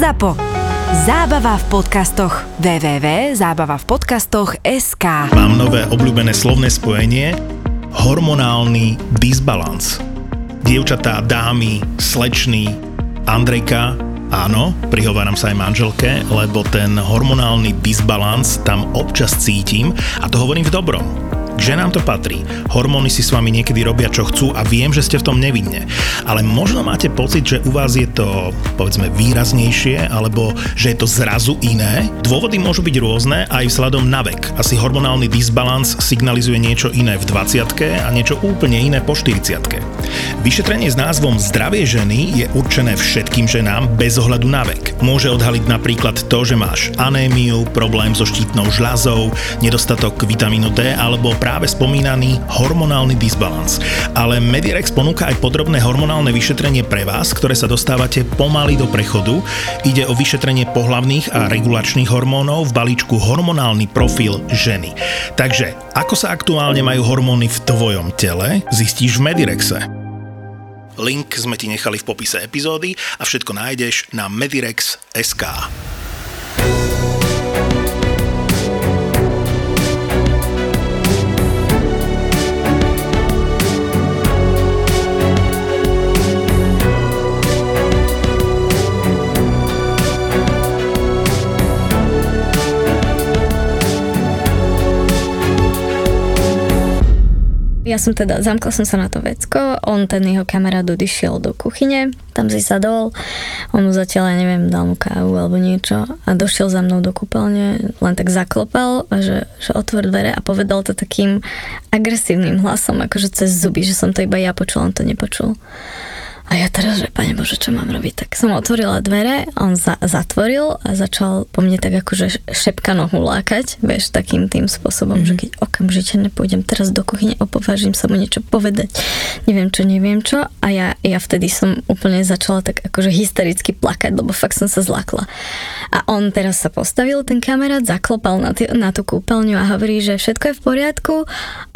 ZAPO. Zábava v podcastoch. www.zábavavpodcastoch.sk Mám nové obľúbené slovné spojenie hormonálny disbalans. Dievčatá, dámy, slečný, Andrejka, áno, prihováram sa aj manželke, lebo ten hormonálny disbalans tam občas cítim a to hovorím v dobrom k ženám to patrí. Hormóny si s vami niekedy robia, čo chcú a viem, že ste v tom nevinne. Ale možno máte pocit, že u vás je to, povedzme, výraznejšie, alebo že je to zrazu iné. Dôvody môžu byť rôzne aj vzhľadom na vek. Asi hormonálny disbalans signalizuje niečo iné v 20 a niečo úplne iné po 40 Vyšetrenie s názvom Zdravie ženy je určené všetkým ženám bez ohľadu na vek. Môže odhaliť napríklad to, že máš anémiu, problém so štítnou žľazou, nedostatok vitamínu D alebo práve spomínaný hormonálny disbalans. Ale Medirex ponúka aj podrobné hormonálne vyšetrenie pre vás, ktoré sa dostávate pomaly do prechodu. Ide o vyšetrenie pohlavných a regulačných hormónov v balíčku hormonálny profil ženy. Takže, ako sa aktuálne majú hormóny v tvojom tele, zistíš v Medirexe. Link sme ti nechali v popise epizódy a všetko nájdeš na medirex.sk. Ja som teda, zamkla som sa na to vecko, on, ten jeho kamarát odišiel do kuchyne, tam si sadol, on mu zatiaľ, ja neviem, dal mu kávu alebo niečo a došiel za mnou do kúpeľne, len tak zaklopal, že, že otvor dvere a povedal to takým agresívnym hlasom, akože cez zuby, že som to iba ja počul, on to nepočul. A ja teraz, že pane Bože, čo mám robiť? Tak som otvorila dvere, on za, zatvoril a začal po mne tak akože šepkano hulákať, vieš, takým tým spôsobom, mm-hmm. že keď okamžite nepôjdem teraz do kuchyne, opovážim sa mu niečo povedať, neviem čo, neviem čo. A ja, ja vtedy som úplne začala tak akože hystericky plakať, lebo fakt som sa zlakla. A on teraz sa postavil, ten kamarát, zaklopal na, t- na tú kúpeľňu a hovorí, že všetko je v poriadku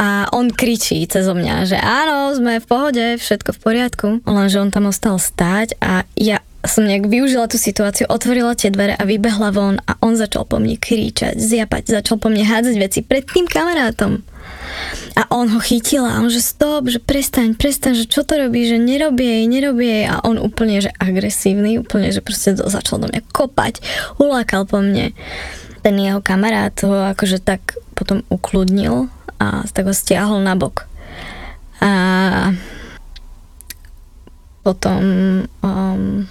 a on kričí cez mňa, že áno, sme v pohode, všetko v poriadku. Lenže on tam ostal stáť a ja som nejak využila tú situáciu, otvorila tie dvere a vybehla von a on začal po mne kričať, zjapať, začal po mne hádzať veci pred tým kamarátom. A on ho chytil a on, že stop, že prestaň, prestaň, že čo to robí, že nerobí jej, nerobí jej. A on úplne, že agresívny, úplne, že proste začal do mňa kopať, ulákal po mne. Ten jeho kamarát ho akože tak potom ukludnil a tak ho stiahol na bok. A potom um,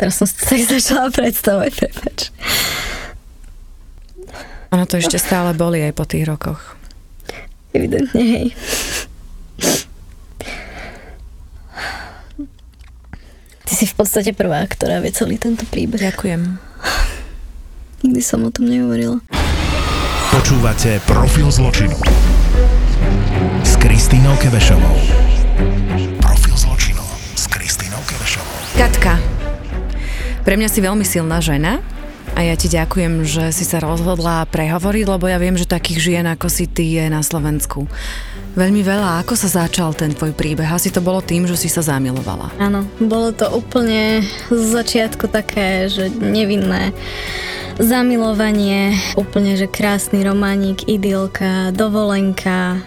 teraz som si tak začala predstavovať, prepač. Ono to ešte stále boli aj po tých rokoch. Evidentne, hej. Ty si v podstate prvá, ktorá vie celý tento príbeh. Ďakujem. Nikdy som o tom nehovorila. Počúvate Profil zločinu s Kristínou Kevešovou. Katka, pre mňa si veľmi silná žena a ja ti ďakujem, že si sa rozhodla prehovoriť, lebo ja viem, že takých žien ako si ty je na Slovensku. Veľmi veľa. Ako sa začal ten tvoj príbeh? Asi to bolo tým, že si sa zamilovala. Áno, bolo to úplne z začiatku také, že nevinné zamilovanie, úplne, že krásny románik, idylka, dovolenka.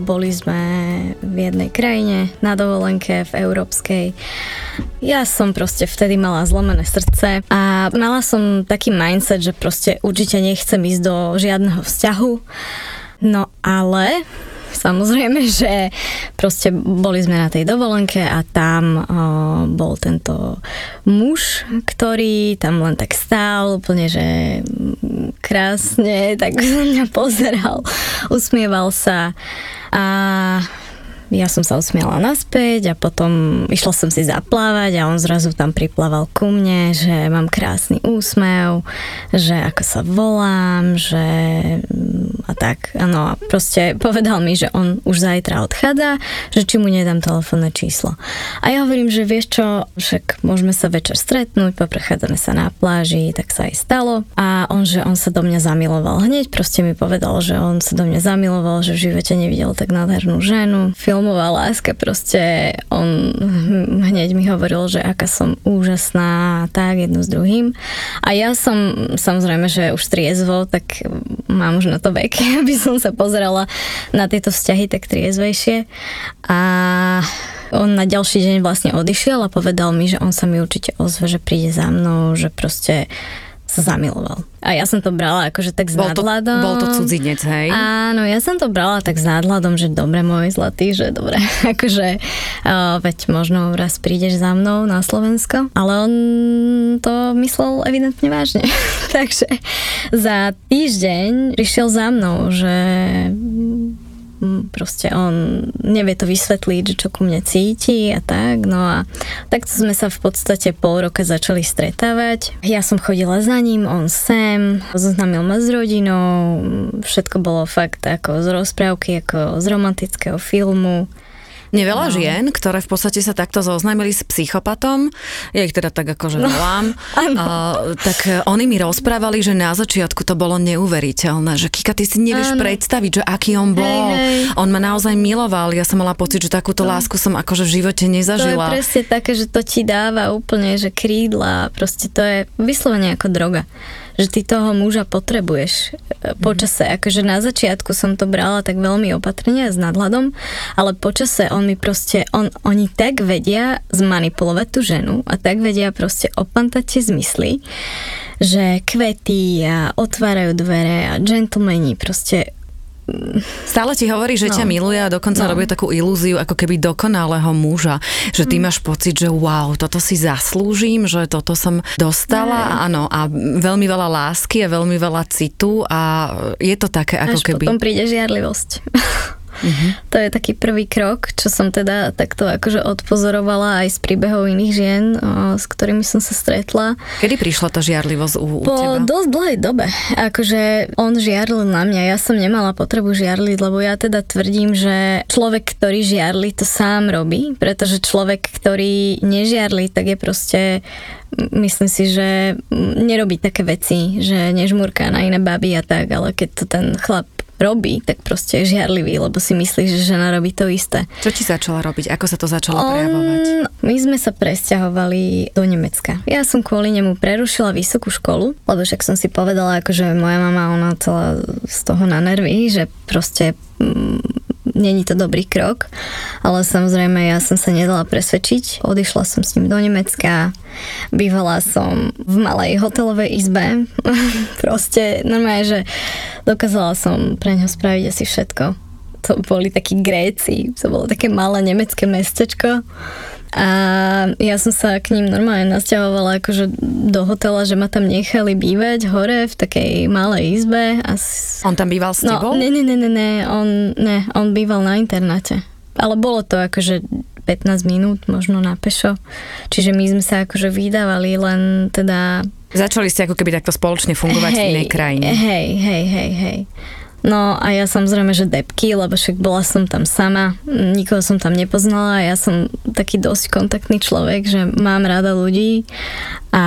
Boli sme v jednej krajine na dovolenke v európskej. Ja som proste vtedy mala zlomené srdce a mala som taký mindset, že proste určite nechcem ísť do žiadneho vzťahu. No ale samozrejme, že proste boli sme na tej dovolenke a tam o, bol tento muž, ktorý tam len tak stál, úplne, že krásne, tak sa mňa pozeral, usmieval sa a ja som sa usmiala naspäť a potom išla som si zaplávať a on zrazu tam priplával ku mne, že mám krásny úsmev, že ako sa volám, že a tak, áno a proste povedal mi, že on už zajtra odchádza, že či mu nedám telefónne číslo. A ja hovorím, že vieš čo, však môžeme sa večer stretnúť, poprechádzame sa na pláži, tak sa aj stalo. A on, že on sa do mňa zamiloval. Hneď, proste mi povedal, že on sa do mňa zamiloval, že v živote nevidel tak nádhernú ženu, film filmová láska, proste on hneď mi hovoril, že aká som úžasná, tak jedno s druhým. A ja som, samozrejme, že už triezvo, tak mám už na to vek, aby som sa pozerala na tieto vzťahy tak triezvejšie. A on na ďalší deň vlastne odišiel a povedal mi, že on sa mi určite ozve, že príde za mnou, že proste sa zamiloval. A ja som to brala akože tak s bol to, nadhľadom. Bol to cudzinec, hej? Áno, ja som to brala tak s nadhľadom, že dobre môj zlatý, že dobre, akože uh, veď možno raz prídeš za mnou na Slovensko, ale on to myslel evidentne vážne. Takže za týždeň prišiel za mnou, že proste on nevie to vysvetliť, že čo ku mne cíti a tak. No a takto sme sa v podstate pol roka začali stretávať. Ja som chodila za ním, on sem, zoznámil ma s rodinou, všetko bolo fakt ako z rozprávky, ako z romantického filmu. Mne veľa no. žien, ktoré v podstate sa takto zoznámili s psychopatom, ja ich teda tak akože no. volám, uh, tak e, oni mi rozprávali, že na začiatku to bolo neuveriteľné, že Kika, ty si nevieš ano. predstaviť, že aký on bol. Hej, hej. On ma naozaj miloval, ja som mala pocit, že takúto no. lásku som akože v živote nezažila. To je presne také, že to ti dáva úplne, že krídla, proste to je vyslovene ako droga že ty toho muža potrebuješ e, počase. Mm-hmm. Akože na začiatku som to brala tak veľmi opatrne s nadhľadom, ale počase on mi proste, on, oni tak vedia zmanipulovať tú ženu a tak vedia proste opantať tie zmysly, že kvety a otvárajú dvere a gentlemani proste Stále ti hovorí, že no. ťa miluje a dokonca no. robí takú ilúziu ako keby dokonalého muža. Že ty mm. máš pocit, že wow, toto si zaslúžim, že toto som dostala. Ne. Áno, a veľmi veľa lásky a veľmi veľa citu a je to také ako Až keby... potom príde žiarlivosť. Uh-huh. To je taký prvý krok, čo som teda takto akože odpozorovala aj z príbehov iných žien, s ktorými som sa stretla. Kedy prišla tá žiarlivosť u, u po teba? dosť dlhej dobe. Akože on žiarlil na mňa, ja som nemala potrebu žiarliť, lebo ja teda tvrdím, že človek, ktorý žiarli, to sám robí, pretože človek, ktorý nežiarli, tak je proste myslím si, že nerobí také veci, že nežmurká na iné baby a tak, ale keď to ten chlap robí, tak proste je žiarlivý, lebo si myslí, že žena robí to isté. Čo ti začala robiť? Ako sa to začalo On, prejavovať? My sme sa presťahovali do Nemecka. Ja som kvôli nemu prerušila vysokú školu, lebo však som si povedala, akože moja mama, ona celá z toho na nervy, že proste mm, není to dobrý krok, ale samozrejme ja som sa nedala presvedčiť. Odišla som s ním do Nemecka, bývala som v malej hotelovej izbe. Proste normálne, že dokázala som pre ňo spraviť asi všetko. To boli takí Gréci, to bolo také malé nemecké mestečko a ja som sa k ním normálne nasťahovala akože do hotela, že ma tam nechali bývať hore v takej malej izbe. A s... On tam býval s no, tebou? Ne, ne, ne, ne, ne, on, ne, on býval na internáte. Ale bolo to akože 15 minút možno na pešo. Čiže my sme sa akože vydávali len teda... Začali ste ako keby takto spoločne fungovať hej, v inej krajine. Hej, hej, hej, hej. No a ja samozrejme, že depky, lebo však bola som tam sama, nikoho som tam nepoznala, ja som taký dosť kontaktný človek, že mám rada ľudí a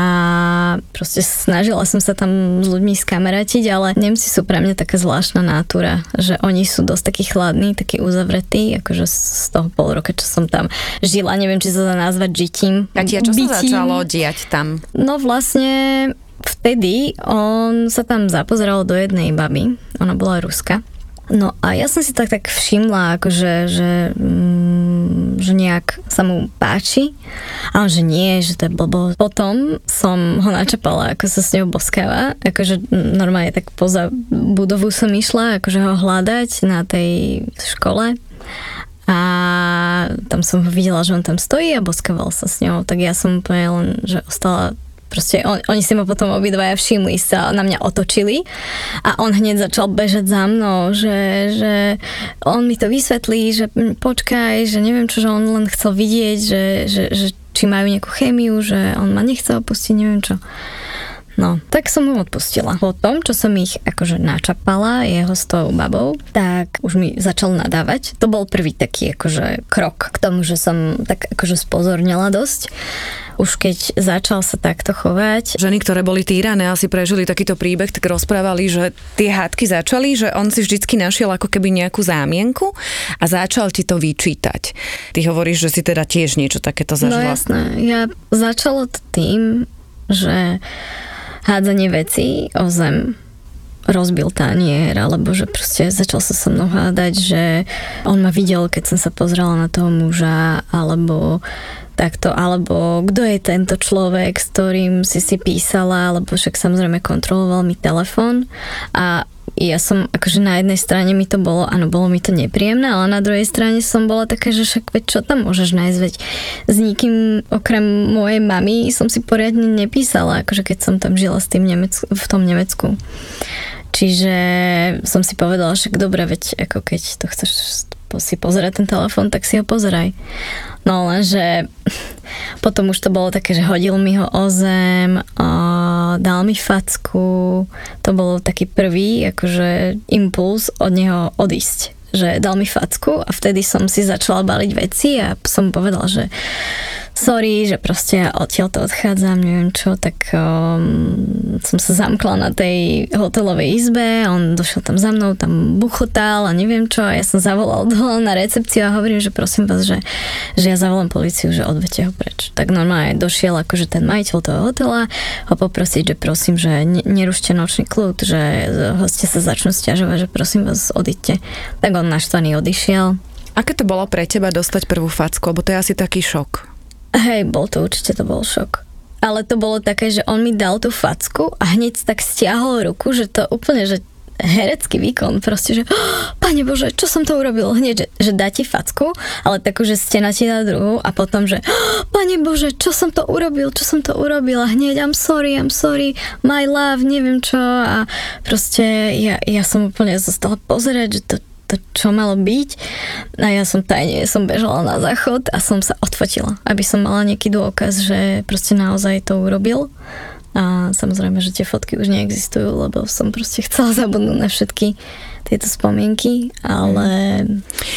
proste snažila som sa tam s ľuďmi skameratiť, ale Nemci sú pre mňa taká zvláštna nátura, že oni sú dosť takí chladní, takí uzavretí, akože z toho pol roka, čo som tam žila, neviem, či sa dá nazvať žitím. A čo bytím. sa začalo diať tam? No vlastne vtedy on sa tam zapozeral do jednej baby, ona bola Ruska. No a ja som si tak tak všimla, akože, že, mm, že nejak sa mu páči. A on, že nie, že to je blbo. Potom som ho načapala, ako sa s ňou boskáva. Akože normálne tak poza budovu som išla, akože ho hľadať na tej škole. A tam som videla, že on tam stojí a boskával sa s ňou. Tak ja som úplne len, že ostala Proste on, oni si ma potom obidvaja všimli, sa na mňa otočili a on hneď začal bežať za mnou, že, že on mi to vysvetlí, že počkaj, že neviem čo, že on len chcel vidieť, že, že, že či majú nejakú chémiu, že on ma nechce opustiť, neviem čo. No, tak som mu odpustila. Po tom, čo som ich akože načapala jeho s tou babou, tak už mi začal nadávať. To bol prvý taký akože krok k tomu, že som tak akože spozornila dosť už keď začal sa takto chovať. Ženy, ktoré boli týrané, asi prežili takýto príbeh, tak rozprávali, že tie hádky začali, že on si vždycky našiel ako keby nejakú zámienku a začal ti to vyčítať. Ty hovoríš, že si teda tiež niečo takéto No zažila. jasné, ja začalo to tým, že hádzanie vecí o zem rozbil tanier, alebo že proste začal sa so mnou hádať, že on ma videl, keď som sa pozrela na toho muža, alebo takto, alebo kto je tento človek, s ktorým si si písala, alebo však samozrejme kontroloval mi telefón a ja som, akože na jednej strane mi to bolo, áno, bolo mi to nepríjemné, ale na druhej strane som bola taká, že však veď čo tam môžeš nájsť, veď s nikým okrem mojej mamy som si poriadne nepísala, akože keď som tam žila s tým Nemec- v tom Nemecku. Čiže som si povedala, však dobre, veď ako keď to chceš si pozerať ten telefón, tak si ho pozeraj. No lenže potom už to bolo také, že hodil mi ho o zem, a dal mi facku. To bolo taký prvý akože impuls od neho odísť že dal mi facku a vtedy som si začala baliť veci a som povedala, že sorry, že proste ja odtiaľ to odchádzam, neviem čo, tak um, som sa zamkla na tej hotelovej izbe on došiel tam za mnou, tam buchotal a neviem čo a ja som zavolal dole na recepciu a hovorím, že prosím vás, že, že ja zavolám policiu, že odvete ho preč. Tak normálne došiel akože ten majiteľ toho hotela ho poprosiť, že prosím, že ne, nerušte nočný kľud, že hostia sa začnú stiažovať, že prosím vás, odíďte. Tak on naštvaný odišiel. Aké to bolo pre teba dostať prvú facku, lebo to je asi taký šok. Hej, bol to určite, to bol šok. Ale to bolo také, že on mi dal tú facku a hneď tak stiahol ruku, že to úplne, že herecký výkon, proste, že oh, pane Bože, čo som to urobil? Hneď, že, že dá ti facku, ale takú, že stena ti dá druhú a potom, že oh, pane Bože, čo som to urobil, čo som to urobila? Hneď, I'm sorry, I'm sorry, my love, neviem čo a proste ja, ja som úplne zostala pozerať, že to, to čo malo byť. A ja som tajne, som bežala na záchod a som sa odfotila, aby som mala nejaký dôkaz, že proste naozaj to urobil. A samozrejme, že tie fotky už neexistujú, lebo som proste chcela zabudnúť na všetky tieto spomienky, ale...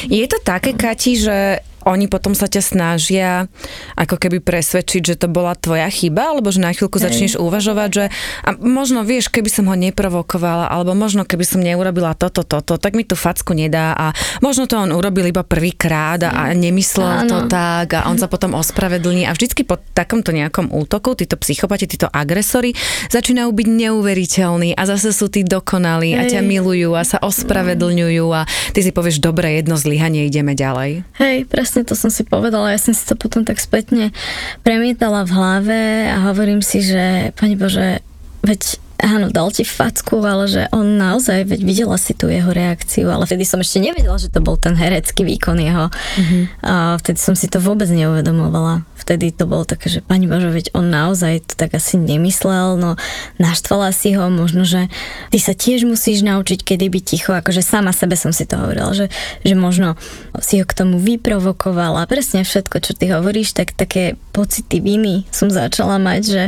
Je to také, Kati, že oni potom sa ťa snažia ako keby presvedčiť, že to bola tvoja chyba, alebo že na chvíľku Hej. začneš uvažovať, že a možno vieš, keby som ho neprovokovala, alebo možno keby som neurobila toto, toto, tak mi tú facku nedá a možno to on urobil iba prvýkrát a, a nemyslel Áno. to tak a on sa potom ospravedlní a vždycky po takomto nejakom útoku títo psychopati, títo agresori začínajú byť neuveriteľní a zase sú tí dokonalí a ťa milujú a sa ospravedlňujú a ty si povieš, dobre, jedno zlyhanie, ideme ďalej. Hej, presne to som si povedala. Ja som si to potom tak spätne premietala v hlave a hovorím si, že Pane Bože, veď áno, dal ti facku, ale že on naozaj, veď videla si tú jeho reakciu, ale vtedy som ešte nevedela, že to bol ten herecký výkon jeho. Mm-hmm. A vtedy som si to vôbec neuvedomovala. Vtedy to bolo také, že pani Bože, veď on naozaj to tak asi nemyslel, no naštvala si ho, možno, že ty sa tiež musíš naučiť, kedy byť ticho, akože sama sebe som si to hovorila, že, že možno si ho k tomu vyprovokovala, presne všetko, čo ty hovoríš, tak také pocity viny som začala mať, že,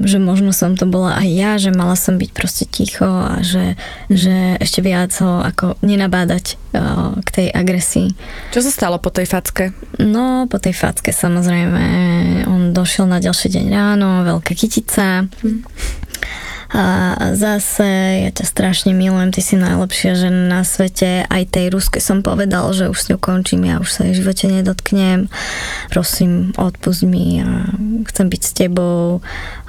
že možno som to bola aj ja, že mala som byť proste ticho a že, že ešte viac ho ako nenabádať o, k tej agresii. Čo sa stalo po tej facke? No, po tej facke samozrejme, on došiel na ďalší deň ráno, veľká kytica. A zase, ja ťa strašne milujem, ty si najlepšia žena na svete. Aj tej Ruske som povedal, že už s ňou končím, ja už sa jej živote nedotknem. Prosím, odpust mi a chcem byť s tebou.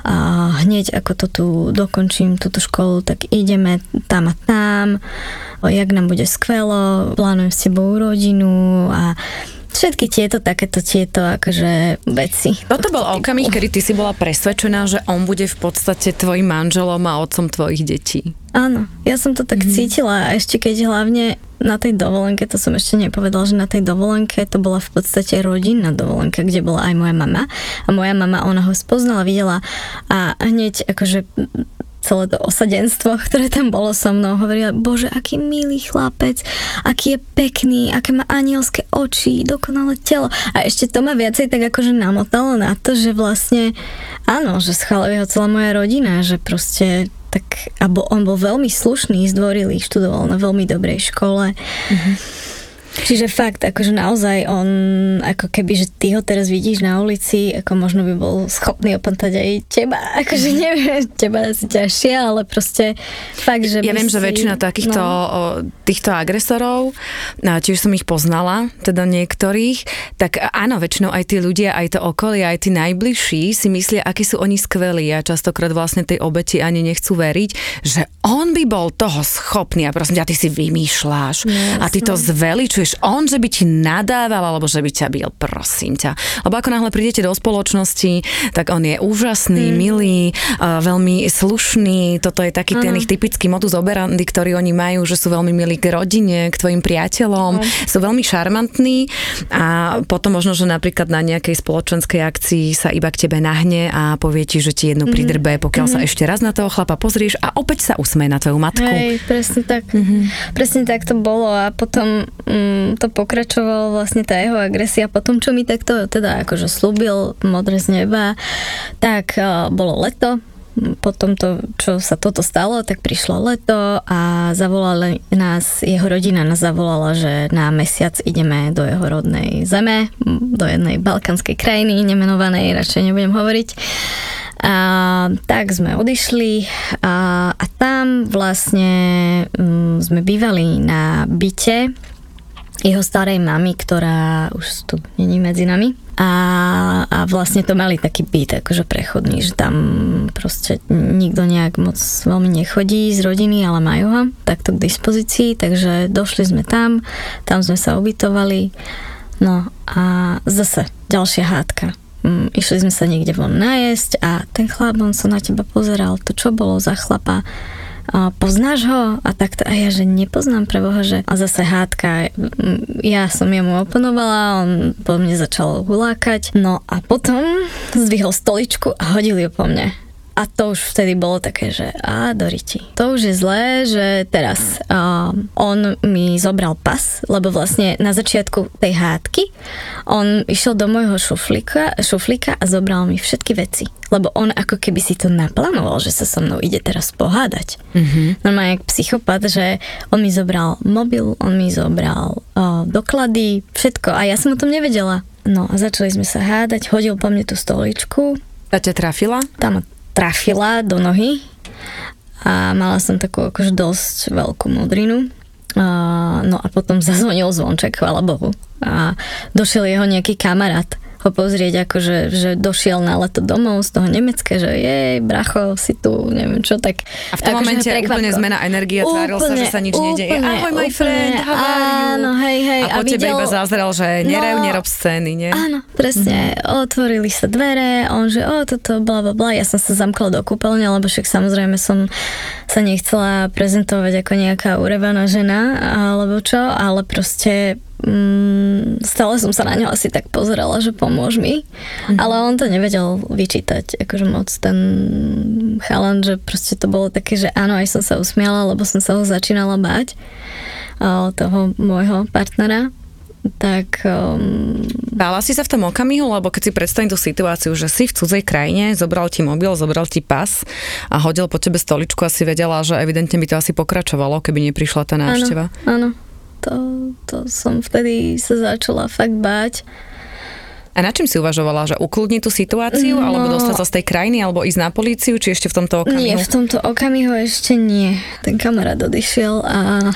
A hneď ako to tu dokončím, túto školu, tak ideme tam a tam. O, jak nám bude skvelo, plánujem s tebou rodinu a všetky tieto takéto tieto akože veci. Toto bol okamih, kedy ty si bola presvedčená, že on bude v podstate tvojim manželom a otcom tvojich detí. Áno, ja som to tak mm-hmm. cítila a ešte keď hlavne na tej dovolenke, to som ešte nepovedala, že na tej dovolenke to bola v podstate rodinná dovolenka, kde bola aj moja mama a moja mama, ona ho spoznala, videla a hneď akože celé to osadenstvo, ktoré tam bolo so mnou, hovorila, bože, aký milý chlapec, aký je pekný, aké má anielské oči, dokonalé telo. A ešte to ma viacej tak akože namotalo na to, že vlastne, áno, že schváluje ho celá moja rodina, že proste tak, abo on bol veľmi slušný, zdvorilý, študoval na veľmi dobrej škole. Mm-hmm Čiže fakt, akože naozaj on, ako keby, že ty ho teraz vidíš na ulici, ako možno by bol schopný opantať aj teba, akože neviem, teba asi ťažšie, ale proste fakt, že Ja viem, si, že väčšina takýchto no. týchto agresorov, či už som ich poznala, teda niektorých, tak áno, väčšinou aj tí ľudia, aj to okolie, aj tí najbližší si myslia, akí sú oni skvelí a častokrát vlastne tej obeti ani nechcú veriť, že on by bol toho schopný a prosím ťa, ty si vymýšľaš yes, a ty to zveličuješ počuješ on, že by ti nadával, alebo že by ťa bil, prosím ťa. Lebo ako náhle prídete do spoločnosti, tak on je úžasný, mm. milý, uh, veľmi slušný. Toto je taký ten ich typický modus operandi, ktorý oni majú, že sú veľmi milí k rodine, k tvojim priateľom, ano. sú veľmi šarmantní a potom možno, že napríklad na nejakej spoločenskej akcii sa iba k tebe nahne a povie ti, že ti jednu mm. pridrbe, pokiaľ mm. sa ešte raz na toho chlapa pozrieš a opäť sa usmeje na tvoju matku. Hej, presne tak. Mm-hmm. Presne tak to bolo a potom mm, to pokračovalo vlastne tá jeho agresia. Potom, čo mi takto teda akože slúbil modré z neba, tak uh, bolo leto, po tomto, čo sa toto stalo, tak prišlo leto a zavolali nás, jeho rodina nás zavolala, že na mesiac ideme do jeho rodnej zeme, do jednej balkanskej krajiny, nemenovanej, radšej nebudem hovoriť. A tak sme odišli a, a tam vlastne um, sme bývali na byte jeho starej mamy, ktorá už tu není medzi nami. A, a vlastne to mali taký byt, akože prechodný, že tam proste nikto nejak moc veľmi nechodí z rodiny, ale majú ho takto k dispozícii, takže došli sme tam, tam sme sa ubytovali. No a zase ďalšia hádka. Mm, išli sme sa niekde von najesť a ten chlap, on sa na teba pozeral, to čo bolo za chlapa, a poznáš ho? A takto, a ja, že nepoznám pre Boha, že a zase hádka, ja som jemu oponovala, on po mne začal hulákať, no a potom zdvihol stoličku a hodil ju po mne. A to už vtedy bolo také, že a doriti. To už je zlé, že teraz uh, on mi zobral pas, lebo vlastne na začiatku tej hádky on išiel do môjho šuflíka, šuflíka a zobral mi všetky veci. Lebo on ako keby si to naplánoval, že sa so mnou ide teraz pohádať. Mm-hmm. Normálne jak psychopat, že on mi zobral mobil, on mi zobral uh, doklady, všetko a ja som o tom nevedela. No a začali sme sa hádať, hodil po mne tú stoličku. A ťa trafila? Tam trafila do nohy a mala som takú akože dosť veľkú modrinu. A, no a potom zazvonil zvonček, chvála Bohu. A došiel jeho nejaký kamarát ho pozrieť, akože, že došiel na leto domov z toho Nemecka, že jej, bracho, si tu, neviem čo, tak... A v tom akože momente je úplne zmena energie, tváril sa, že sa nič úplne, nedeje. Ahoj, my friend, how? Áno, hej, hej. A, a po videl, tebe iba zazrel, že nerev, no, nerob scény, nie? Áno, presne. Mm-hmm. Otvorili sa dvere, on že, o, toto, bla, bla, bla. Ja som sa zamkla do kúpeľne, lebo však samozrejme som sa nechcela prezentovať ako nejaká urevaná žena, alebo čo, ale proste mm, stále som sa na ňo asi tak pozerala, že pomôž mi, mm. ale on to nevedel vyčítať, akože moc ten chalan, že proste to bolo také, že áno, aj som sa usmiala, lebo som sa ho začínala báť, toho môjho partnera, tak... Um... Bála si sa v tom okamihu, lebo keď si predstavím tú situáciu, že si v cudzej krajine, zobral ti mobil, zobral ti pas a hodil po tebe stoličku a si vedela, že evidentne by to asi pokračovalo, keby neprišla tá návšteva. Áno, áno to, to som vtedy sa začala fakt báť. A na čím si uvažovala? Že ukludniť tú situáciu, no, alebo dostať sa z tej krajiny, alebo ísť na políciu, či ešte v tomto okamihu? Nie, v tomto okamihu ešte nie. Ten kamarát odišiel a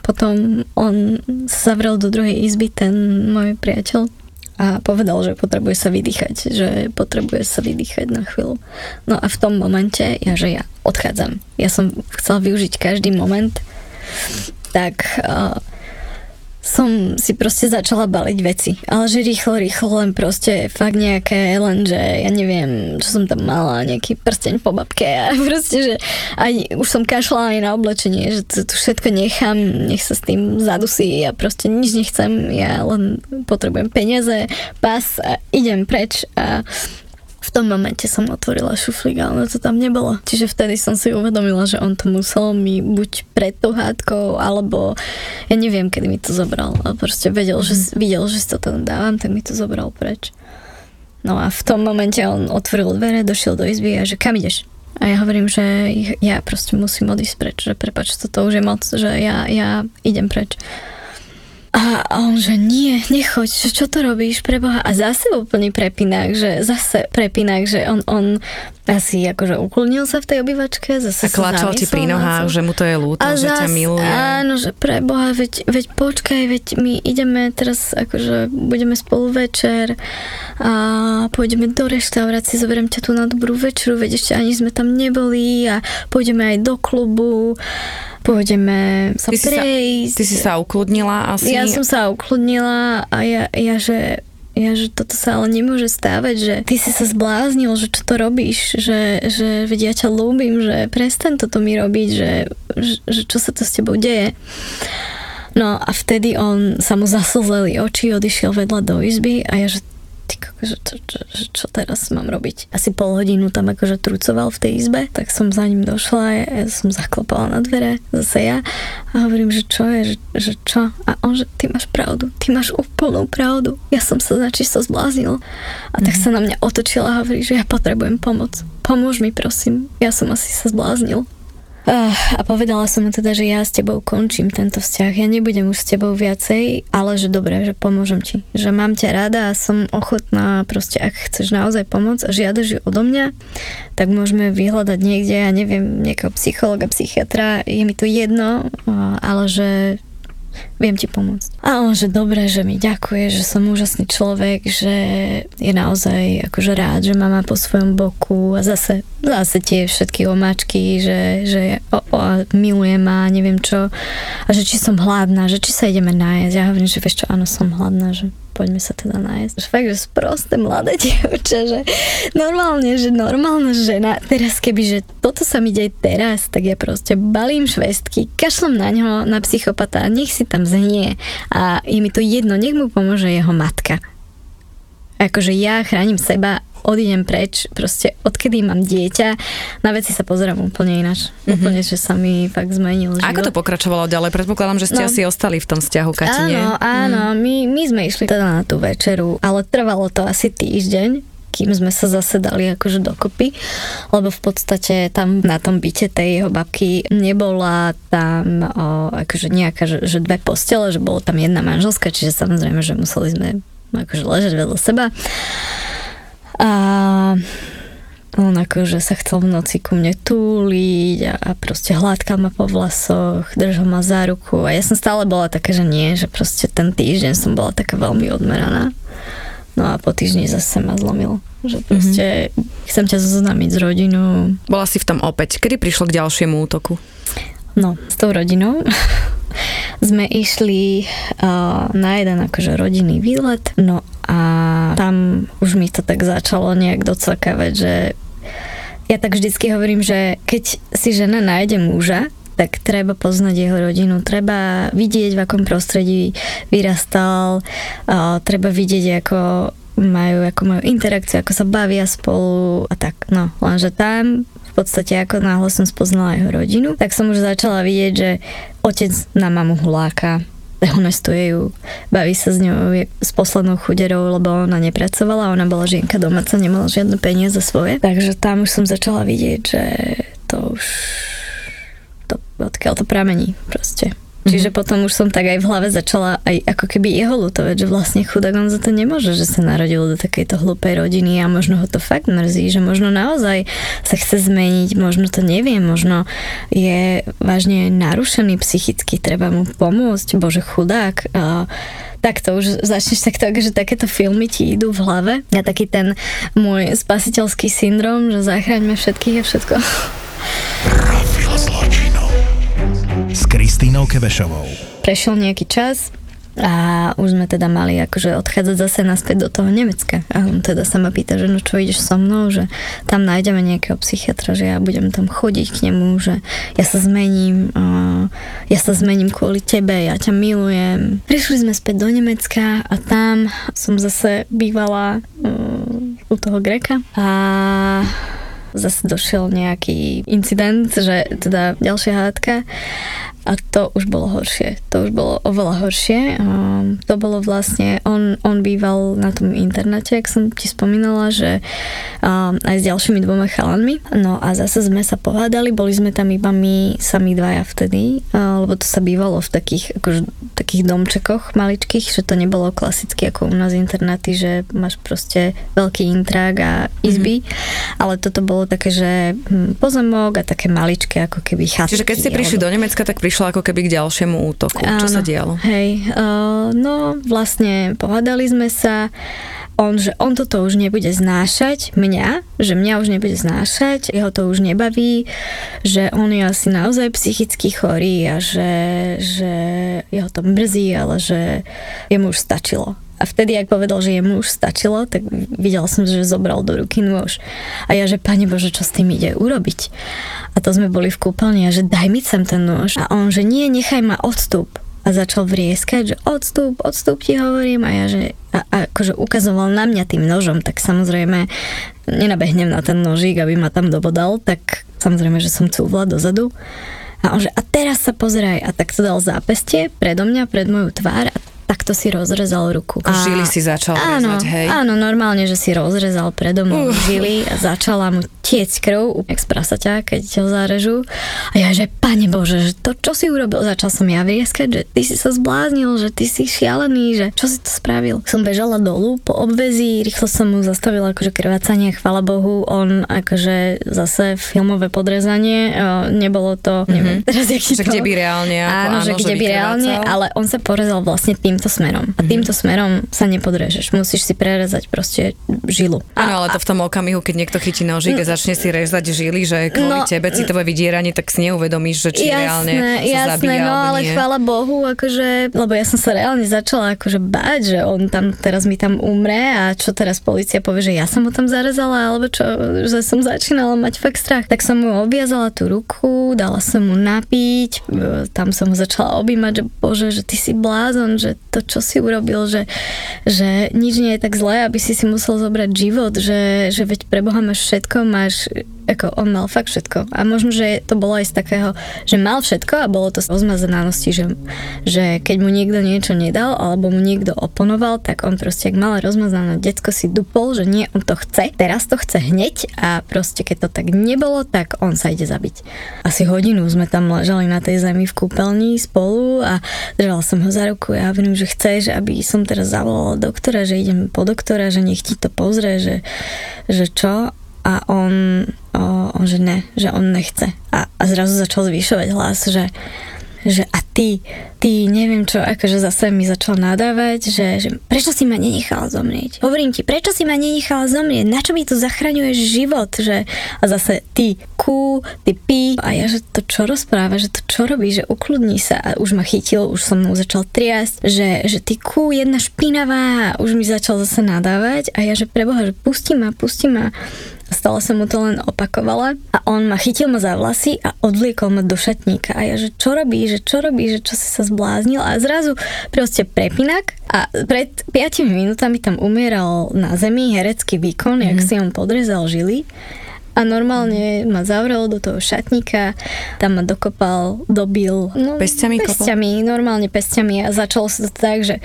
potom on zavrel do druhej izby, ten môj priateľ a povedal, že potrebuje sa vydýchať, že potrebuje sa vydýchať na chvíľu. No a v tom momente, ja, že ja odchádzam. Ja som chcela využiť každý moment tak uh, som si proste začala baliť veci. Ale že rýchlo, rýchlo, len proste fakt nejaké, len že ja neviem, čo som tam mala, nejaký prsteň po babke a proste, že aj, už som kašla aj na oblečenie, že to, to všetko nechám, nech sa s tým zadusí a proste nič nechcem, ja len potrebujem peniaze, pas a idem preč a v tom momente som otvorila šuflík a ono to tam nebolo. Čiže vtedy som si uvedomila, že on to musel mi buď pred tou hádkou, alebo ja neviem, kedy mi to zobral. A proste vedel, mm. že, videl, že si to tam dávam, tak mi to zobral preč. No a v tom momente on otvoril dvere, došiel do izby a že kam ideš? A ja hovorím, že ja proste musím odísť preč, že prepač, toto už je moc, že ja, ja idem preč. A on, že nie, nechoď, že čo to robíš pre Boha? A zase úplný prepinák, že zase prepinák, že on, on asi akože uklonil sa v tej obývačke, zase A klačal ti pri nohách, že mu to je ľúto, a že zas, ťa miluje. Áno, že pre Boha, veď, veď počkaj, veď my ideme teraz, akože budeme spolu večer a pôjdeme do reštaurácie, zoberiem ťa tu na dobrú večeru, veď ešte ani sme tam neboli a pôjdeme aj do klubu pôjdeme sa ty prejsť. Si sa, ty si sa ukludnila asi? Ja som sa ukludnila a ja, ja že ja, že toto sa ale nemôže stávať, že ty si sa zbláznil, že čo to robíš, že, že veď ja ťa ľúbim, že prestaň toto mi robiť, že, že čo sa to s tebou deje. No a vtedy on sa mu zaslzeli oči, odišiel vedľa do izby a ja, že ty že čo, čo, čo teraz mám robiť. Asi pol hodinu tam akože trucoval v tej izbe, tak som za ním došla, ja som zaklopala na dvere, zase ja a hovorím, že čo je, že, že čo? A on, že ty máš pravdu, ty máš úplnú pravdu. Ja som sa sa zbláznil. A tak mm-hmm. sa na mňa otočila a hovorí, že ja potrebujem pomoc. Pomôž mi prosím, ja som asi sa zbláznil. Uh, a povedala som mu teda, že ja s tebou končím tento vzťah, ja nebudem už s tebou viacej, ale že dobre, že pomôžem ti, že mám ťa rada a som ochotná proste, ak chceš naozaj pomôcť a žiadaš ju odo mňa, tak môžeme vyhľadať niekde, ja neviem, nejakého psychologa, psychiatra, je mi to jedno, uh, ale že viem ti pomôcť. A on, že dobre, že mi ďakuje, že som úžasný človek, že je naozaj akože rád, že má po svojom boku a zase, zase tie všetky omáčky, že, že o, o, miluje ma, neviem čo a že či som hladná, že či sa ideme nájsť. Ja hovorím, že vieš čo, áno, som hladná, že poďme sa teda nájsť. Že fakt, že sprosté mladé dievča, že normálne, že normálna žena, teraz keby, že toto sa mi deje teraz, tak ja proste balím švestky, kašlom na ňo, na psychopata, nech si tam zhnie a je mi to jedno, nech mu pomôže jeho matka. Akože ja chránim seba odídem preč, proste odkedy mám dieťa, na veci sa pozerám úplne ináč. Mm-hmm. Úplne, že sa mi fakt zmenil život. Ako to pokračovalo ďalej? Predpokladám, že ste no. asi ostali v tom vzťahu, Kati, Áno, áno, mm. my, my sme išli teda na tú večeru, ale trvalo to asi týždeň, kým sme sa zase dali akože dokopy, lebo v podstate tam na tom byte tej jeho babky nebola tam o, akože nejaká, že, že dve postele, že bolo tam jedna manželská, čiže samozrejme, že museli sme akože ležať vedľa seba. A on akože sa chcel v noci ku mne túliť a, a proste hladkal ma po vlasoch, držal ma za ruku a ja som stále bola taká, že nie, že proste ten týždeň som bola taká veľmi odmeraná. No a po týždni zase ma zlomil. Že proste mm-hmm. chcem ťa zoznámiť s rodinou. Bola si v tom opäť. Kedy prišlo k ďalšiemu útoku? No, s tou rodinou sme išli uh, na jeden akože rodinný výlet, no tam už mi to tak začalo nejak docakávať, že ja tak vždycky hovorím, že keď si žena nájde muža, tak treba poznať jeho rodinu, treba vidieť, v akom prostredí vyrastal, treba vidieť, ako majú, ako majú interakciu, ako sa bavia spolu a tak. No, lenže tam v podstate ako náhle som spoznala jeho rodinu, tak som už začala vidieť, že otec na mamu huláka, dehonestuje ju, baví sa s ňou s poslednou chuderou, lebo ona nepracovala, ona bola žienka domáca, nemala žiadne peniaze svoje. Takže tam už som začala vidieť, že to už to, odkiaľ to pramení proste. Čiže mm-hmm. potom už som tak aj v hlave začala aj ako keby jeho lutovať, že vlastne chudák on za to nemôže, že sa narodil do takejto hlúpej rodiny a možno ho to fakt mrzí, že možno naozaj sa chce zmeniť, možno to nevie, možno je vážne narušený psychicky, treba mu pomôcť, bože chudák. A tak to už začneš tak, tak, že takéto filmy ti idú v hlave. Ja taký ten môj spasiteľský syndrom, že zachráňme všetkých a všetko. Kristínou Kevešovou. Prešiel nejaký čas a už sme teda mali akože odchádzať zase naspäť do toho Nemecka. A on teda sa ma pýta, že no čo ideš so mnou, že tam nájdeme nejakého psychiatra, že ja budem tam chodiť k nemu, že ja sa zmením, ja sa zmením kvôli tebe, ja ťa milujem. Prišli sme späť do Nemecka a tam som zase bývala u toho Greka a zase došiel nejaký incident, že teda ďalšia hádka a to už bolo horšie. To už bolo oveľa horšie. Um, to bolo vlastne, on, on býval na tom internete, ak som ti spomínala, že um, aj s ďalšími dvoma chalanmi. No a zase sme sa pohádali, boli sme tam iba my sami dvaja vtedy, uh, lebo to sa bývalo v takých, akože, takých domčekoch maličkých, že to nebolo klasicky ako u nás internaty, že máš proste veľký intrák a izby, mm-hmm. ale toto bolo také, že hm, pozemok a také maličké ako keby chatky. Čiže keď ste prišli alebo... do Nemecka, tak prišli prišla ako keby k ďalšiemu útoku. Áno, Čo sa dialo? Hej, uh, no vlastne pohľadali sme sa, on, že on toto už nebude znášať, mňa, že mňa už nebude znášať, jeho to už nebaví, že on je asi naozaj psychicky chorý a že, že jeho to mrzí, ale že jemu už stačilo. A vtedy, ak povedal, že jemu už stačilo, tak videl som, že zobral do ruky nôž. A ja, že Pane Bože, čo s tým ide urobiť? A to sme boli v kúpeľni a že daj mi sem ten nôž. A on, že nie, nechaj ma odstup. A začal vrieskať, že odstup, odstup ti hovorím. A ja, že a, a akože ukazoval na mňa tým nožom, tak samozrejme nenabehnem na ten nožík, aby ma tam dobodal, tak samozrejme, že som cúvla dozadu. A on že, a teraz sa pozeraj. A tak to dal zápestie predo mňa, pred moju tvár a takto si rozrezal ruku. A žily si začal áno, rezať, hej? Áno, normálne, že si rozrezal predo mnou uh. žily a začala mu tiecť krv, jak z prasaťa, keď ho zarežú. A ja, že pane Bože, že to čo si urobil? Začal som ja vrieskať, že ty si sa zbláznil, že ty si šialený, že čo si to spravil? Som bežala dolu po obvezi, rýchlo som mu zastavila akože krvácanie, chvala Bohu, on akože zase filmové podrezanie, nebolo to, mm-hmm. neviem teraz, jaký že to... kde by reálne, áno, áno, že kde by reálne, ale on sa porezal vlastne tým týmto smerom. A týmto smerom sa nepodrežeš. Musíš si prerezať proste žilu. Áno, ale to v tom okamihu, keď niekto chytí nožík a začne si rezať žily, že kvôli no, tebe citové vydieranie, tak si neuvedomíš, že či jasné, reálne sa jasné, zabíja, no ale nie. chvála Bohu, akože, lebo ja som sa reálne začala akože báť, že on tam teraz mi tam umre a čo teraz policia povie, že ja som ho tam zarezala, alebo čo, že som začínala mať fakt strach. Tak som mu obviazala tú ruku, dala som mu napiť, tam som ho začala objímať, že bože, že ty si blázon, že to, čo si urobil, že, že nič nie je tak zlé, aby si si musel zobrať život, že, že veď pre Boha máš všetko, máš ako on mal fakt všetko. A možno, že to bolo aj z takého, že mal všetko a bolo to z rozmazanosti, že, že keď mu niekto niečo nedal alebo mu niekto oponoval, tak on proste, ak mal rozmazané decko si dupol, že nie, on to chce, teraz to chce hneď a proste keď to tak nebolo, tak on sa ide zabiť. Asi hodinu sme tam ležali na tej zemi v kúpeľni spolu a držala som ho za ruku a ja hovorím, že chceš, aby som teraz zavolala doktora, že idem po doktora, že nech ti to pozrie, že, že čo a on, o, on že ne, že on nechce. A, a zrazu začal zvyšovať hlas, že, že a ty, ty neviem čo, akože zase mi začal nadávať, že, že prečo si ma nenechala zomrieť? Hovorím ti, prečo si ma nenechala zomrieť? Na čo mi tu zachraňuješ život? Že, a zase ty kú, ty pí. A ja, že to čo rozpráva, že to čo robí, že ukludní sa. A už ma chytil, už som mu začal triasť, že, že ty kú, jedna špinavá. Už mi začal zase nadávať. A ja, že preboha, že pustí ma, pustí ma stále som mu to len opakovala a on ma chytil ma za vlasy a odvliekol ma do šatníka a ja, že čo robí, že čo robí, že čo si sa zbláznil a zrazu proste prepinak a pred 5 minútami tam umieral na zemi herecký výkon, mm. jak mhm. si on podrezal žily a normálne ma zavrel do toho šatníka, tam ma dokopal, dobil. No, pestiami? Pestiami, kopal? normálne pestiami a začalo sa to tak, že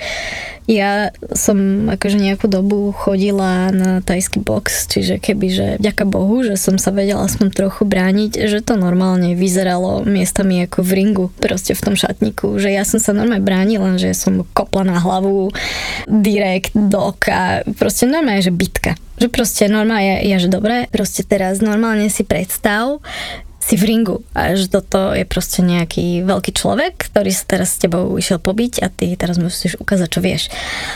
ja som akože nejakú dobu chodila na tajský box, čiže keby, že ďaká Bohu, že som sa vedela aspoň trochu brániť, že to normálne vyzeralo miestami ako v ringu, proste v tom šatníku, že ja som sa normálne bránila, že som kopla na hlavu direkt do oka, proste normálne, že bitka že proste normálne, ja, že dobre, proste teraz normálne si predstav, si v ringu a že toto je proste nejaký veľký človek, ktorý sa teraz s tebou išiel pobiť a ty teraz musíš ukázať, čo vieš.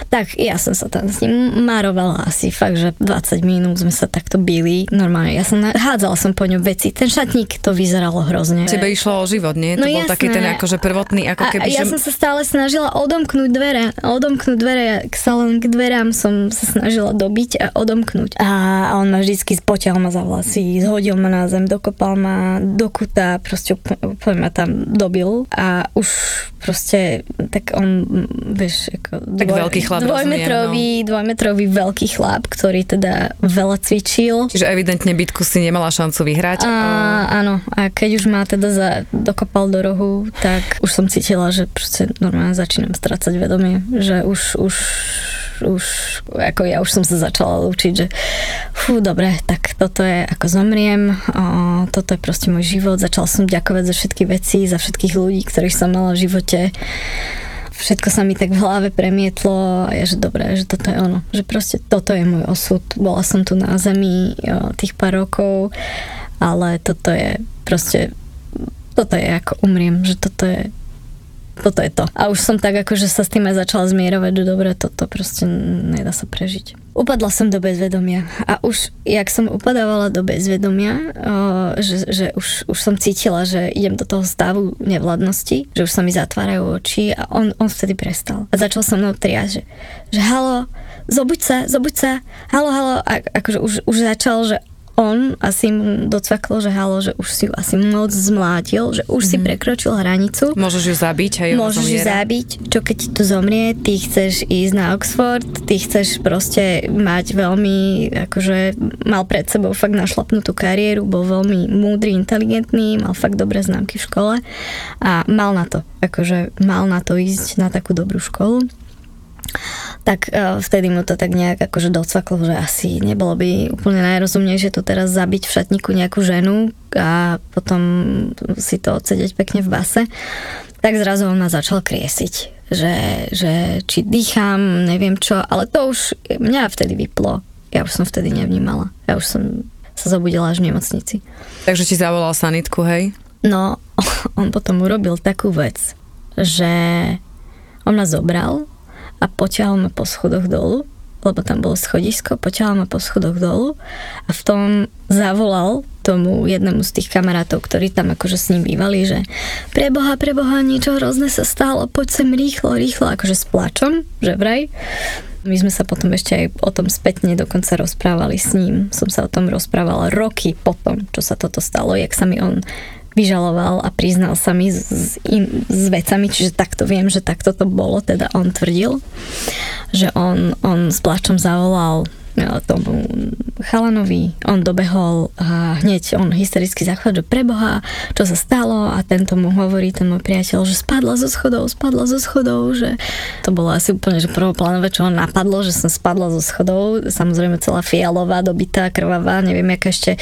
Tak ja som sa tam s ním marovala asi fakt, že 20 minút sme sa takto bili. Normálne, ja som hádzala som po ňom veci. Ten šatník to vyzeralo hrozne. Tebe išlo o život, nie? To no bol jasné. taký ten akože prvotný, ako keby... A ja že... som sa stále snažila odomknúť dvere. Odomknúť dvere, k salon k dverám som sa snažila dobiť a odomknúť. A on ma vždycky spoťal ma za vlasy, zhodil ma na zem, dokopal ma, dokuta, proste úplne, ma tam dobil a už proste, tak on, vieš, ako Tak veľký chlap, dvojmetrový, dvojmetrový veľký chlap, ktorý teda veľa cvičil. Čiže evidentne bitku si nemala šancu vyhrať. A, áno, a keď už ma teda za, dokopal do rohu, tak už som cítila, že proste normálne začínam strácať vedomie, že už, už už, ako ja už som sa začala učiť, že fú, dobre, tak toto je ako zomriem, o, toto je proste môj život, začala som ďakovať za všetky veci, za všetkých ľudí, ktorých som mala v živote. Všetko sa mi tak v hlave premietlo a je, že dobré, že toto je ono, že proste toto je môj osud. Bola som tu na zemi o, tých pár rokov, ale toto je proste toto je ako umriem, že toto je toto je to. A už som tak akože sa s tým aj začala zmierovať, že dobre, toto proste nedá sa prežiť. Upadla som do bezvedomia a už, jak som upadávala do bezvedomia, že, že už, už som cítila, že idem do toho stavu nevladnosti, že už sa mi zatvárajú oči a on, on vtedy prestal. A začal som mnou triať, že, že halo, zobuď sa, zobuď sa, halo, halo, a akože už, už začal, že on asi mu docvaklo, že halo, že už si ju asi moc zmlátil, že už mm-hmm. si Mhm. prekročil hranicu. Môžeš ju zabiť a Môžeš ju zabiť, čo keď ti to zomrie, ty chceš ísť na Oxford, ty chceš proste mať veľmi, akože mal pred sebou fakt našlapnutú kariéru, bol veľmi múdry, inteligentný, mal fakt dobré známky v škole a mal na to, akože mal na to ísť na takú dobrú školu tak uh, vtedy mu to tak nejak akože docvaklo, že asi nebolo by úplne najrozumnejšie tu teraz zabiť v šatníku nejakú ženu a potom si to odsedeť pekne v base. Tak zrazu on ma začal kriesiť, že, že či dýcham, neviem čo, ale to už mňa vtedy vyplo. Ja už som vtedy nevnímala. Ja už som sa zobudila až v nemocnici. Takže ti zavolal sanitku, hej? No, on potom urobil takú vec, že on ma zobral a poťahal ma po schodoch dolu, lebo tam bolo schodisko, poťahal ma po schodoch dolu a v tom zavolal tomu jednému z tých kamarátov, ktorí tam akože s ním bývali, že preboha, preboha, niečo hrozné sa stalo, poď sem rýchlo, rýchlo, akože s plačom, že vraj. My sme sa potom ešte aj o tom spätne dokonca rozprávali s ním. Som sa o tom rozprávala roky potom, čo sa toto stalo, jak sa mi on vyžaloval a priznal sa mi s, in, s vecami, čiže takto viem, že takto to bolo, teda on tvrdil, že on, on s plačom zavolal tomu chalanovi, on dobehol a hneď on hystericky zachváť, že preboha, čo sa stalo a tento mu hovorí, ten môj priateľ, že spadla zo schodov, spadla zo schodov, že to bolo asi úplne, že prvoplánové, čo ho napadlo, že som spadla zo schodov, samozrejme celá fialová, dobitá, krvavá, neviem, aká ešte,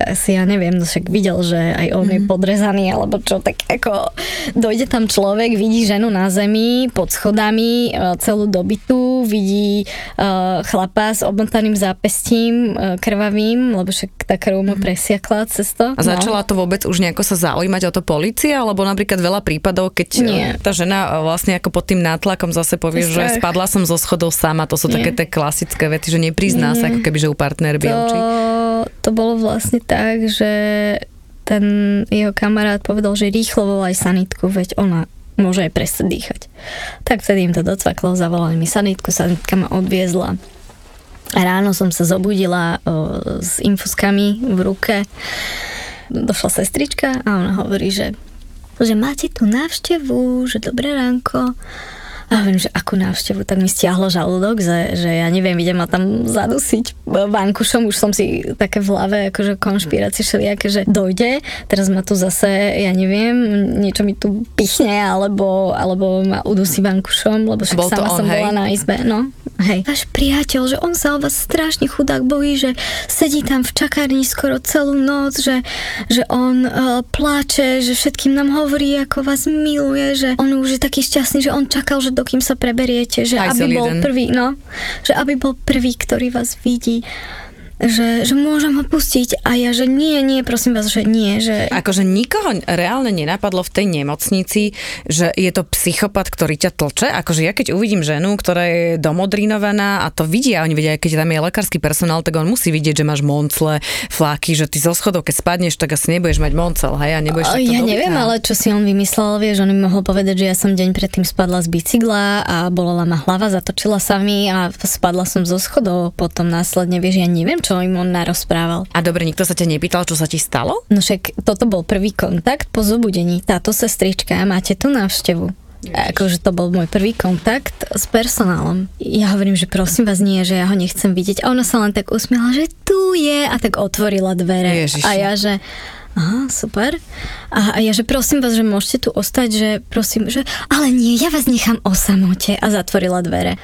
asi ja neviem, no však videl, že aj on mm-hmm. je podrezaný, alebo čo, tak ako dojde tam človek, vidí ženu na zemi, pod schodami, celú dobitu, vidí uh, chlapa s obmotaným zápestím, uh, krvavým, lebo však tá krv mu presiakla cez to. A začala to vôbec už nejako sa zaujímať o to policia, alebo napríklad veľa prípadov, keď Nie. tá žena vlastne ako pod tým nátlakom zase povie, že spadla som zo schodov sama, to sú Nie. také tie klasické vety, že neprizná sa, ako keby, že u partner by to, to bolo vlastne tak, že ten jeho kamarát povedal, že rýchlo volaj sanitku, veď ona môže aj prestať dýchať. Tak vtedy im to docvaklo, zavolali mi sanitku, sanitka ma odviezla. Ráno som sa zobudila o, s infuskami v ruke. Došla sestrička a ona hovorí, že, že máte tu návštevu, že dobré ránko. A hovorím, že akú návštevu, tak mi stiahlo žalúdok, že, že ja neviem, idem ma tam zadusiť vankušom, už som si také v hlave, akože konšpirácie všelijaké, že dojde, teraz ma tu zase, ja neviem, niečo mi tu pichne, alebo, alebo ma udusí vankušom, lebo však Bol sama on, som hej? bola na izbe, no. Hej. Váš priateľ, že on sa o vás strašne chudák bojí, že sedí tam v čakárni skoro celú noc, že, že on uh, pláče, že všetkým nám hovorí, ako vás miluje, že on už je taký šťastný, že on čakal, že dokým sa preberiete, že Aj aby bol jeden. prvý, no, že aby bol prvý, ktorý vás vidí že, že môžem ho pustiť a ja, že nie, nie, prosím vás, že nie, že Akože nikoho reálne nenapadlo v tej nemocnici, že je to psychopat, ktorý ťa tlče. Akože ja keď uvidím ženu, ktorá je domodrinovaná a to vidia, oni vedia, keď tam je lekársky personál, tak on musí vidieť, že máš moncle, fláky, že ty zo schodov, keď spadneš, tak asi nebudeš mať moncel, hej, a nebudeš takto ja neviem, ale čo si on vymyslel, vieš, on mi mohol povedať, že ja som deň predtým spadla z bicykla a bolela ma hlava, zatočila sa mi a spadla som zo schodov, potom následne, vieš, ja neviem, čo im on narozprával. A dobre, nikto sa ťa nepýtal, čo sa ti stalo? No však toto bol prvý kontakt po zobudení. Táto sestrička, máte tu návštevu. Akože to bol môj prvý kontakt s personálom. Ja hovorím, že prosím vás nie, že ja ho nechcem vidieť. A ona sa len tak usmiela, že tu je a tak otvorila dvere. Ježiši. A ja, že aha, super. A, a ja, že prosím vás, že môžete tu ostať, že prosím, že ale nie, ja vás nechám o samote a zatvorila dvere.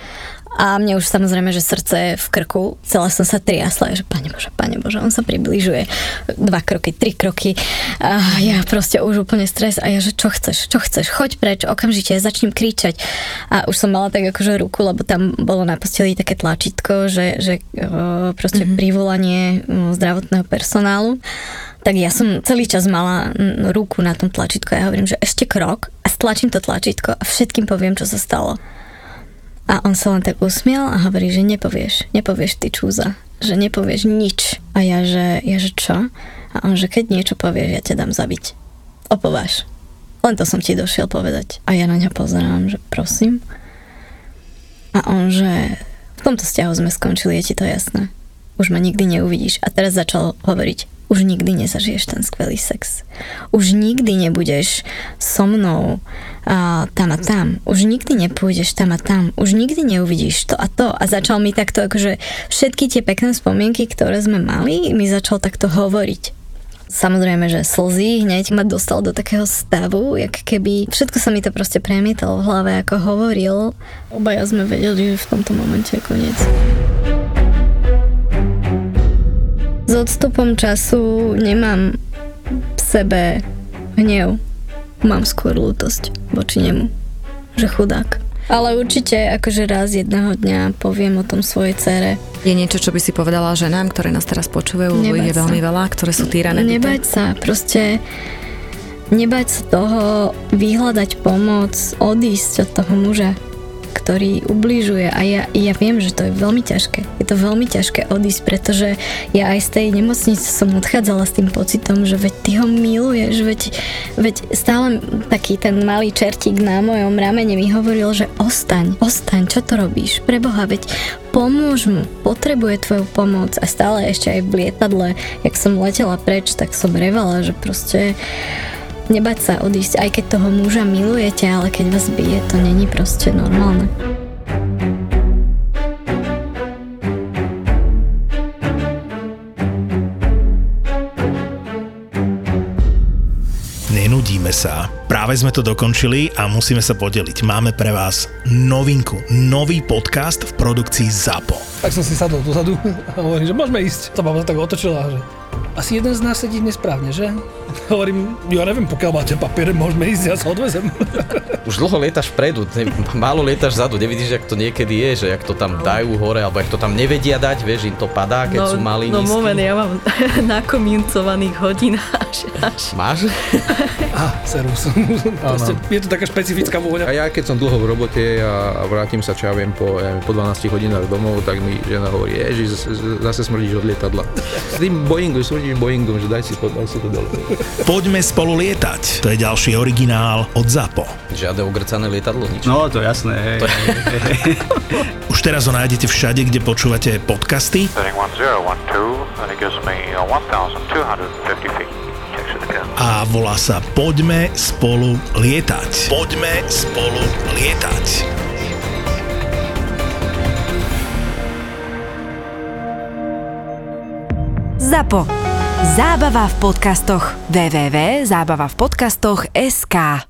A mne už samozrejme, že srdce v krku, celá som sa triasla, že pane Bože, pane Bože, on sa približuje. Dva kroky, tri kroky. A ja proste už úplne stres a ja, že čo chceš, čo chceš, choď preč, okamžite, začnem kričať. A už som mala tak akože ruku, lebo tam bolo na posteli také tlačítko, že, že o, proste mm-hmm. privolanie o, zdravotného personálu tak ja som celý čas mala ruku na tom tlačítku a ja hovorím, že ešte krok a stlačím to tlačítko a všetkým poviem, čo sa stalo. A on sa len tak usmiel a hovorí, že nepovieš, nepovieš ty čúza, že nepovieš nič. A ja, že, ja, že čo? A on, že keď niečo povieš, ja ťa dám zabiť. Opováš. Len to som ti došiel povedať. A ja na ňa pozerám, že prosím. A on, že v tomto vzťahu sme skončili, je ti to jasné. Už ma nikdy neuvidíš. A teraz začal hovoriť, už nikdy nezažiješ ten skvelý sex. Už nikdy nebudeš so mnou a, tam a tam. Už nikdy nepôjdeš tam a tam. Už nikdy neuvidíš to a to. A začal mi takto, akože všetky tie pekné spomienky, ktoré sme mali, mi začal takto hovoriť. Samozrejme, že slzy hneď ma dostal do takého stavu, jak keby všetko sa mi to proste premietalo v hlave, ako hovoril. Obaja sme vedeli, že v tomto momente je koniec. S odstupom času nemám v sebe hnev. Mám skôr lútosť voči nemu. Že chudák. Ale určite akože raz jedného dňa poviem o tom svojej cere. Je niečo, čo by si povedala ženám, ktoré nás teraz počúvajú, lebo je sa. veľmi veľa, ktoré sú týrané. Nebať sa, proste nebať sa toho, vyhľadať pomoc, odísť od toho muža, ktorý ubližuje a ja, ja viem, že to je veľmi ťažké. Je to veľmi ťažké odísť, pretože ja aj z tej nemocnice som odchádzala s tým pocitom, že veď ty ho miluješ, veď, veď stále taký ten malý čertík na mojom ramene mi hovoril, že ostaň, ostaň, čo to robíš? Preboha, veď pomôž mu, potrebuje tvoju pomoc a stále ešte aj v lietadle, jak som letela preč, tak som revala, že proste nebať sa odísť, aj keď toho muža milujete, ale keď vás bije, to není proste normálne. Nenudíme sa. Práve sme to dokončili a musíme sa podeliť. Máme pre vás novinku, nový podcast v produkcii ZAPO. Tak som si sadol dozadu a hovorím, že môžeme ísť. Tá baba sa tak otočila, že asi jeden z nás sedí nesprávne, že? Hovorím, ja neviem, pokiaľ máte papiere, môžeme ísť, ja sa odvezem. Už dlho lietaš vpredu, málo lietaš vzadu, nevidíš, jak to niekedy je, že jak to tam dajú hore, alebo jak to tam nevedia dať, vieš, im to padá, keď sú malí, no nízky. moment, ja mám nakomincovaných hodín až, až. Máš? Á, servus. Proste, je to taká špecifická A vôňa. ja keď som dlho v robote a, a vrátim sa, čo ja viem, po, ja neviem, po 12 hodinách domov, tak mi žena hovorí, ježiš, zase, smrdíš od lietadla. S tým Boeingom, smrdíš Boeingom, že daj si to, daj si to dole. Poďme spolu lietať. To je ďalší originál od ZAPO. Žiadne ogrcané lietadlo, nič. No, to jasné, hej. Už teraz ho nájdete všade, kde počúvate podcasty Setting 1012, and it gives me 1,250 feet. Takes it again. a volá sa Poďme spolu lietať. Poďme spolu lietať. ZAPO. Zábava v podcastoch. www.zábavavpodcastoch.sk